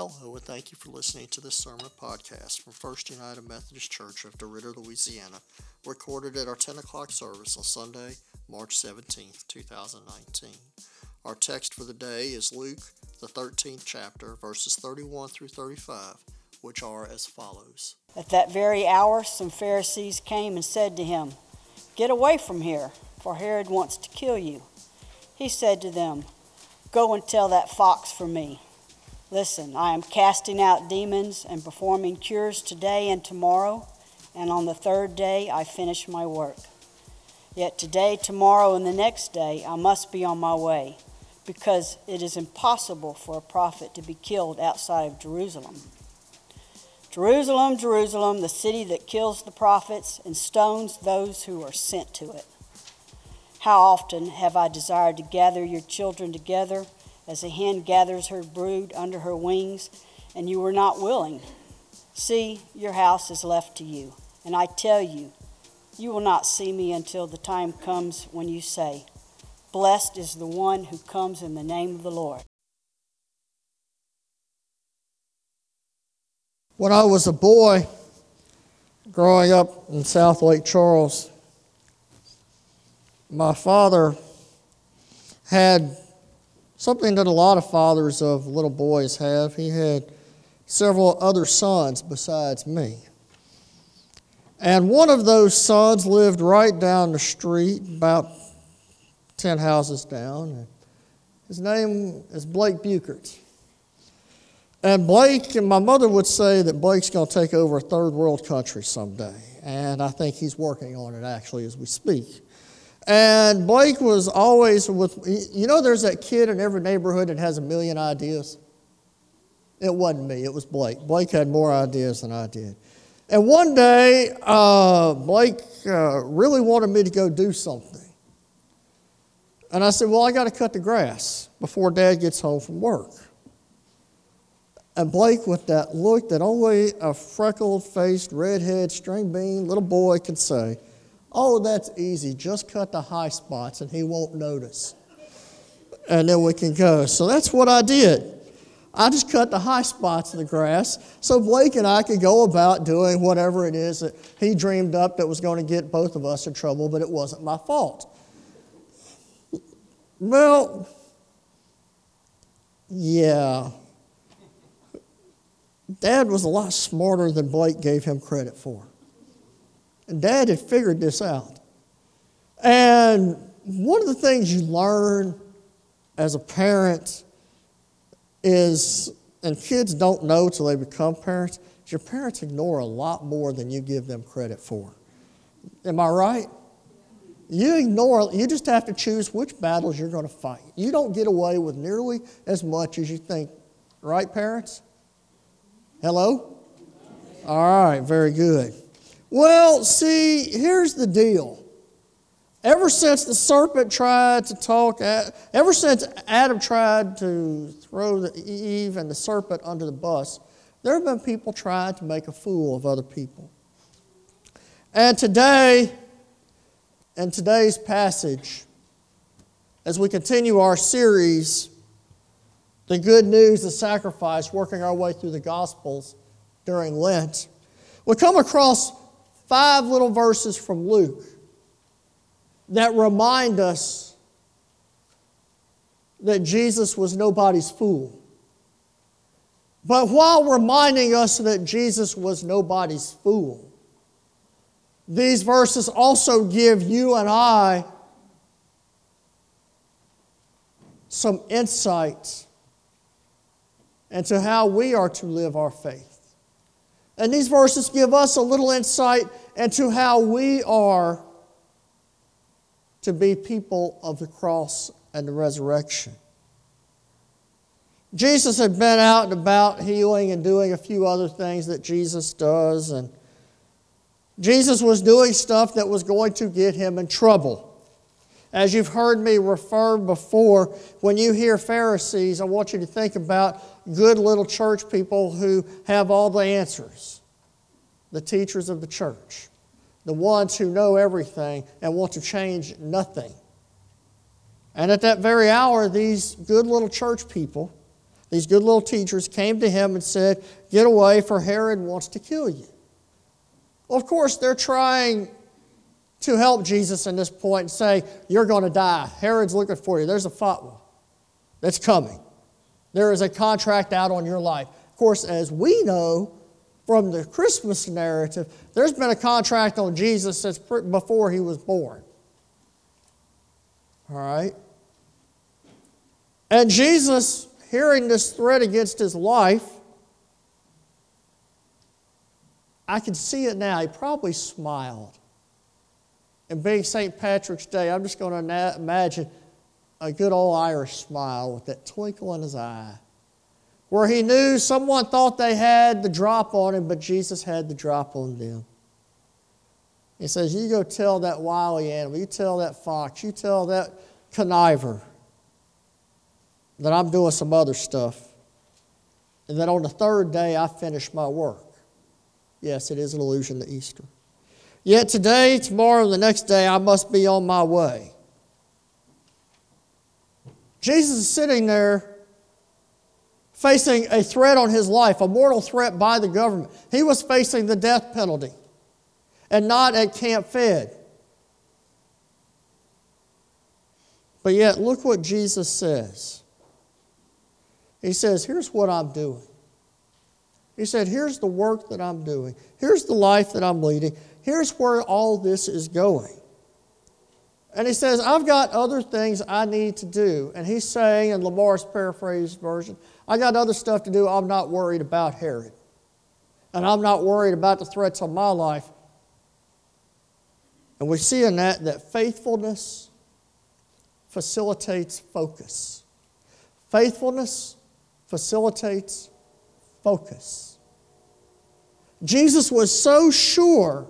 Hello, and thank you for listening to this sermon podcast from First United Methodist Church of DeRidder, Louisiana, recorded at our 10 o'clock service on Sunday, March 17th, 2019. Our text for the day is Luke, the 13th chapter, verses 31 through 35, which are as follows At that very hour, some Pharisees came and said to him, Get away from here, for Herod wants to kill you. He said to them, Go and tell that fox for me. Listen, I am casting out demons and performing cures today and tomorrow, and on the third day I finish my work. Yet today, tomorrow, and the next day I must be on my way, because it is impossible for a prophet to be killed outside of Jerusalem. Jerusalem, Jerusalem, the city that kills the prophets and stones those who are sent to it. How often have I desired to gather your children together as a hen gathers her brood under her wings, and you were not willing. See, your house is left to you, and I tell you, you will not see me until the time comes when you say, Blessed is the one who comes in the name of the Lord. When I was a boy growing up in South Lake Charles, my father had something that a lot of fathers of little boys have. He had several other sons besides me. And one of those sons lived right down the street, about 10 houses down. His name is Blake Buchert. And Blake, and my mother would say that Blake's going to take over a third world country someday. And I think he's working on it actually as we speak. And Blake was always with, you know, there's that kid in every neighborhood that has a million ideas? It wasn't me, it was Blake. Blake had more ideas than I did. And one day, uh, Blake uh, really wanted me to go do something. And I said, Well, I got to cut the grass before Dad gets home from work. And Blake, with that look that only a freckled faced, redhead, string bean little boy can say, Oh, that's easy. Just cut the high spots and he won't notice. And then we can go. So that's what I did. I just cut the high spots of the grass so Blake and I could go about doing whatever it is that he dreamed up that was going to get both of us in trouble, but it wasn't my fault. Well, yeah. Dad was a lot smarter than Blake gave him credit for. And Dad had figured this out. And one of the things you learn as a parent is, and kids don't know till they become parents, your parents ignore a lot more than you give them credit for. Am I right? You ignore, you just have to choose which battles you're going to fight. You don't get away with nearly as much as you think. Right, parents? Hello? All right, very good. Well, see, here's the deal. Ever since the serpent tried to talk, uh, ever since Adam tried to throw Eve and the serpent under the bus, there have been people trying to make a fool of other people. And today, in today's passage, as we continue our series, The Good News of Sacrifice, working our way through the Gospels during Lent, we come across five little verses from Luke that remind us that Jesus was nobody's fool. But while reminding us that Jesus was nobody's fool, these verses also give you and I some insight into how we are to live our faith. And these verses give us a little insight into how we are to be people of the cross and the resurrection. Jesus had been out and about healing and doing a few other things that Jesus does. And Jesus was doing stuff that was going to get him in trouble. As you've heard me refer before, when you hear Pharisees, I want you to think about good little church people who have all the answers, the teachers of the church, the ones who know everything and want to change nothing. And at that very hour, these good little church people these good little teachers, came to him and said, Get away, for Herod wants to kill you. Well, of course, they're trying to help Jesus in this point and say, You're going to die. Herod's looking for you. There's a fatwa that's coming. There is a contract out on your life. Of course, as we know from the Christmas narrative, there's been a contract on Jesus since before he was born. All right? And Jesus, hearing this threat against his life, I can see it now. He probably smiled. And being St. Patrick's Day, I'm just going to na- imagine a good old Irish smile with that twinkle in his eye, where he knew someone thought they had the drop on him, but Jesus had the drop on them. He says, You go tell that wily animal, you tell that fox, you tell that conniver that I'm doing some other stuff, and that on the third day I finish my work. Yes, it is an allusion to Easter. Yet today, tomorrow, and the next day, I must be on my way. Jesus is sitting there facing a threat on his life, a mortal threat by the government. He was facing the death penalty and not at Camp Fed. But yet, look what Jesus says. He says, Here's what I'm doing. He said, Here's the work that I'm doing. Here's the life that I'm leading. Here's where all this is going. And he says, I've got other things I need to do. And he's saying, in Lamar's paraphrased version, I got other stuff to do. I'm not worried about Herod. And I'm not worried about the threats on my life. And we see in that that faithfulness facilitates focus. Faithfulness facilitates focus. Jesus was so sure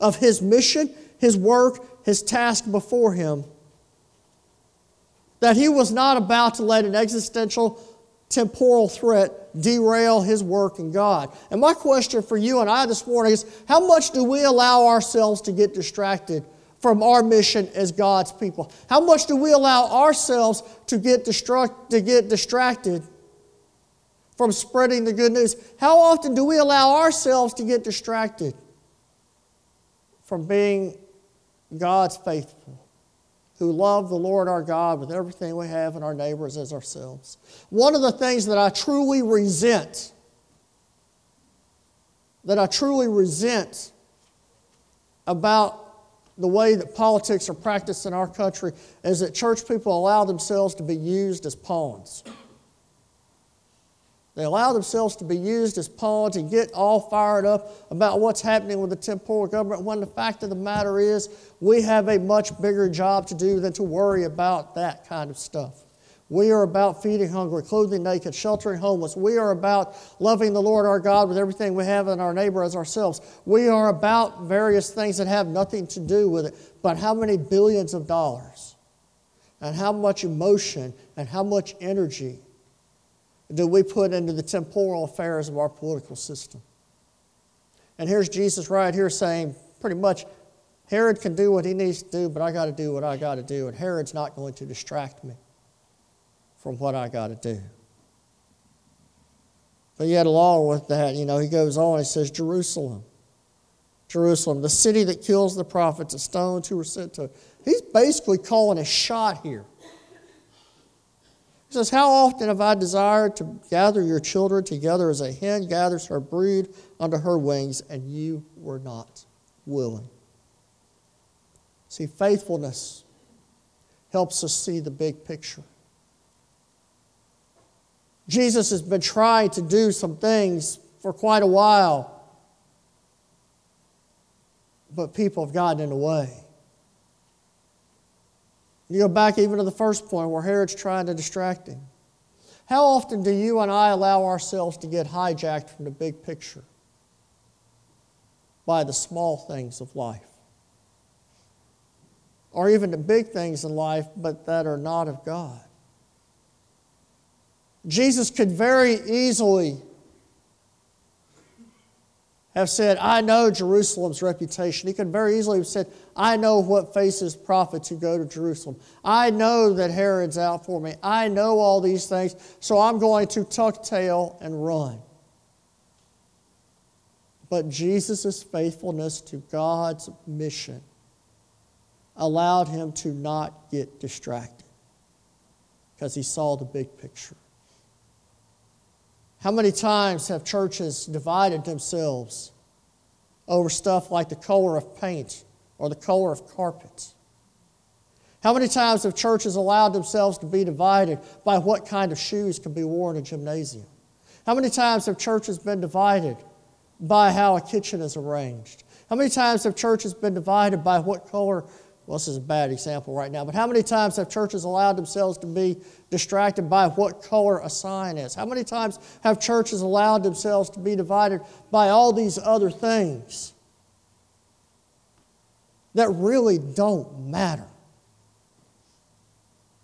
of his mission, his work, his task before him that he was not about to let an existential temporal threat derail his work in God. And my question for you and I this morning is how much do we allow ourselves to get distracted from our mission as God's people? How much do we allow ourselves to get, destruct, to get distracted from spreading the good news? How often do we allow ourselves to get distracted from being God's faithful? who love the Lord our God with everything we have and our neighbors as ourselves. One of the things that I truly resent, that I truly resent about the way that politics are practiced in our country is that church people allow themselves to be used as pawns. They allow themselves to be used as pawns and get all fired up about what's happening with the temporal government when the fact of the matter is we have a much bigger job to do than to worry about that kind of stuff. We are about feeding hungry, clothing naked, sheltering homeless. We are about loving the Lord our God with everything we have and our neighbor as ourselves. We are about various things that have nothing to do with it. But how many billions of dollars and how much emotion and how much energy do we put into the temporal affairs of our political system? And here's Jesus right here saying pretty much Herod can do what he needs to do, but I got to do what I got to do, and Herod's not going to distract me from what I got to do. But yet, along with that, you know, he goes on, he says, Jerusalem, Jerusalem, the city that kills the prophets, the stones who were sent to. He's basically calling a shot here. He says, How often have I desired to gather your children together as a hen gathers her brood under her wings, and you were not willing? See, faithfulness helps us see the big picture. Jesus has been trying to do some things for quite a while, but people have gotten in the way. You go back even to the first point where Herod's trying to distract him. How often do you and I allow ourselves to get hijacked from the big picture by the small things of life? Or even the big things in life, but that are not of God? Jesus could very easily have said, I know Jerusalem's reputation. He could very easily have said, I know what faces prophets who go to Jerusalem. I know that Herod's out for me. I know all these things, so I'm going to tuck tail and run. But Jesus' faithfulness to God's mission allowed him to not get distracted because he saw the big picture. How many times have churches divided themselves over stuff like the color of paint or the color of carpet? How many times have churches allowed themselves to be divided by what kind of shoes can be worn in a gymnasium? How many times have churches been divided by how a kitchen is arranged? How many times have churches been divided by what color well, this is a bad example right now, but how many times have churches allowed themselves to be distracted by what color a sign is? How many times have churches allowed themselves to be divided by all these other things that really don't matter?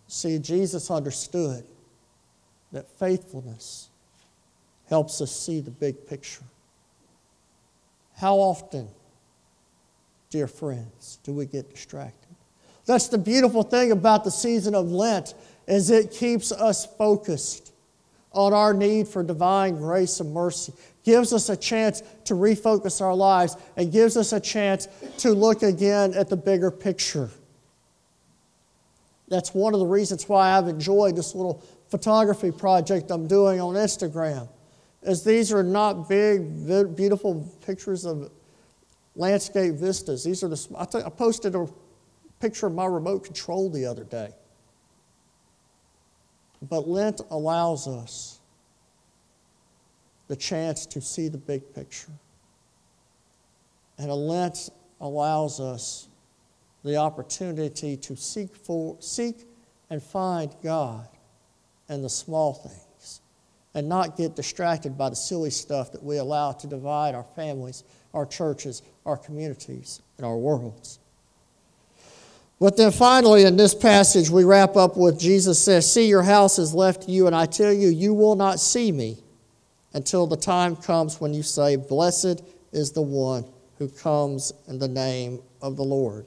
See, Jesus understood that faithfulness helps us see the big picture. How often dear friends, do we get distracted? That's the beautiful thing about the season of Lent is it keeps us focused on our need for divine grace and mercy. Gives us a chance to refocus our lives and gives us a chance to look again at the bigger picture. That's one of the reasons why I've enjoyed this little photography project I'm doing on Instagram. Is these are not big, beautiful pictures of landscape vistas. These are the, I, t- I posted a picture of my remote control the other day. But Lent allows us the chance to see the big picture. And a Lent allows us the opportunity to seek, for, seek and find God in the small things and not get distracted by the silly stuff that we allow to divide our families, our churches, our communities, and our worlds. But then finally, in this passage, we wrap up with Jesus says, See, your house is left to you, and I tell you, you will not see me until the time comes when you say, Blessed is the one who comes in the name of the Lord.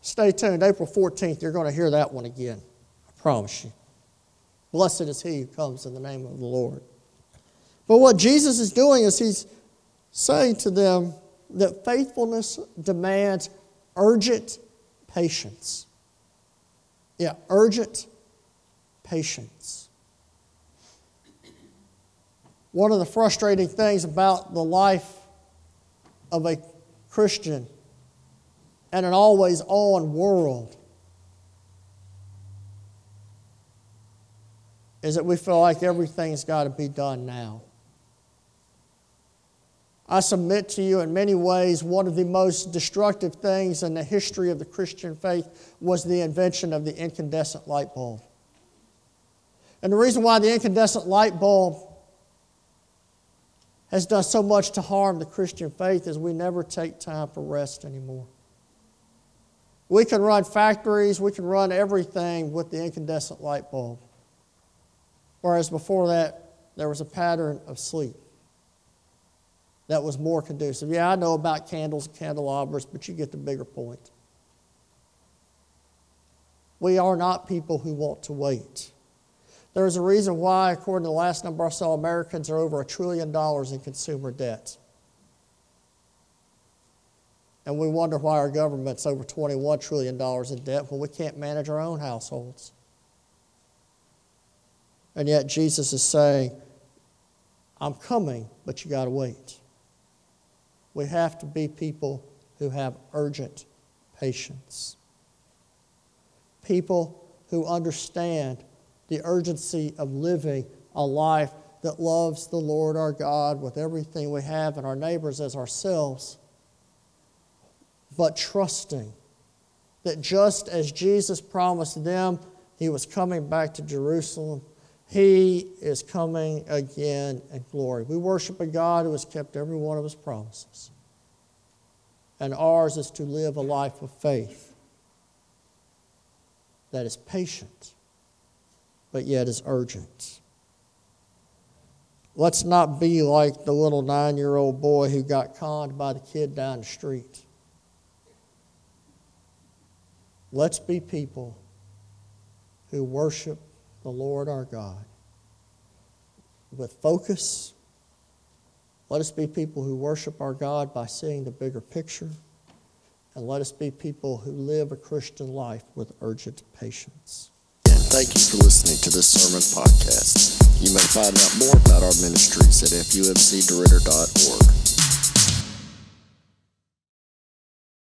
Stay tuned. April 14th, you're going to hear that one again. I promise you. Blessed is he who comes in the name of the Lord. But what Jesus is doing is he's saying to them that faithfulness demands urgent patience. Yeah, urgent patience. One of the frustrating things about the life of a Christian and an always on world is that we feel like everything's got to be done now. I submit to you, in many ways, one of the most destructive things in the history of the Christian faith was the invention of the incandescent light bulb. And the reason why the incandescent light bulb has done so much to harm the Christian faith is we never take time for rest anymore. We can run factories, we can run everything with the incandescent light bulb. Whereas before that, there was a pattern of sleep that was more conducive. Yeah, I know about candles and candelabras, but you get the bigger point. We are not people who want to wait. There's a reason why, according to the last number I saw, Americans are over a trillion dollars in consumer debt. And we wonder why our government's over $21 trillion in debt when we can't manage our own households. And yet Jesus is saying, I'm coming, but you got to wait. We have to be people who have urgent patience. People who understand the urgency of living a life that loves the Lord our God with everything we have and our neighbors as ourselves, but trusting that just as Jesus promised them he was coming back to Jerusalem, he is coming again in glory. We worship a God who has kept every one of his promises. And ours is to live a life of faith that is patient, but yet is urgent. Let's not be like the little nine year old boy who got conned by the kid down the street. Let's be people who worship the Lord our God with focus. Let us be people who worship our God by seeing the bigger picture. And let us be people who live a Christian life with urgent patience. And thank you for listening to this sermon podcast. You may find out more about our ministries at fumcderidder.org.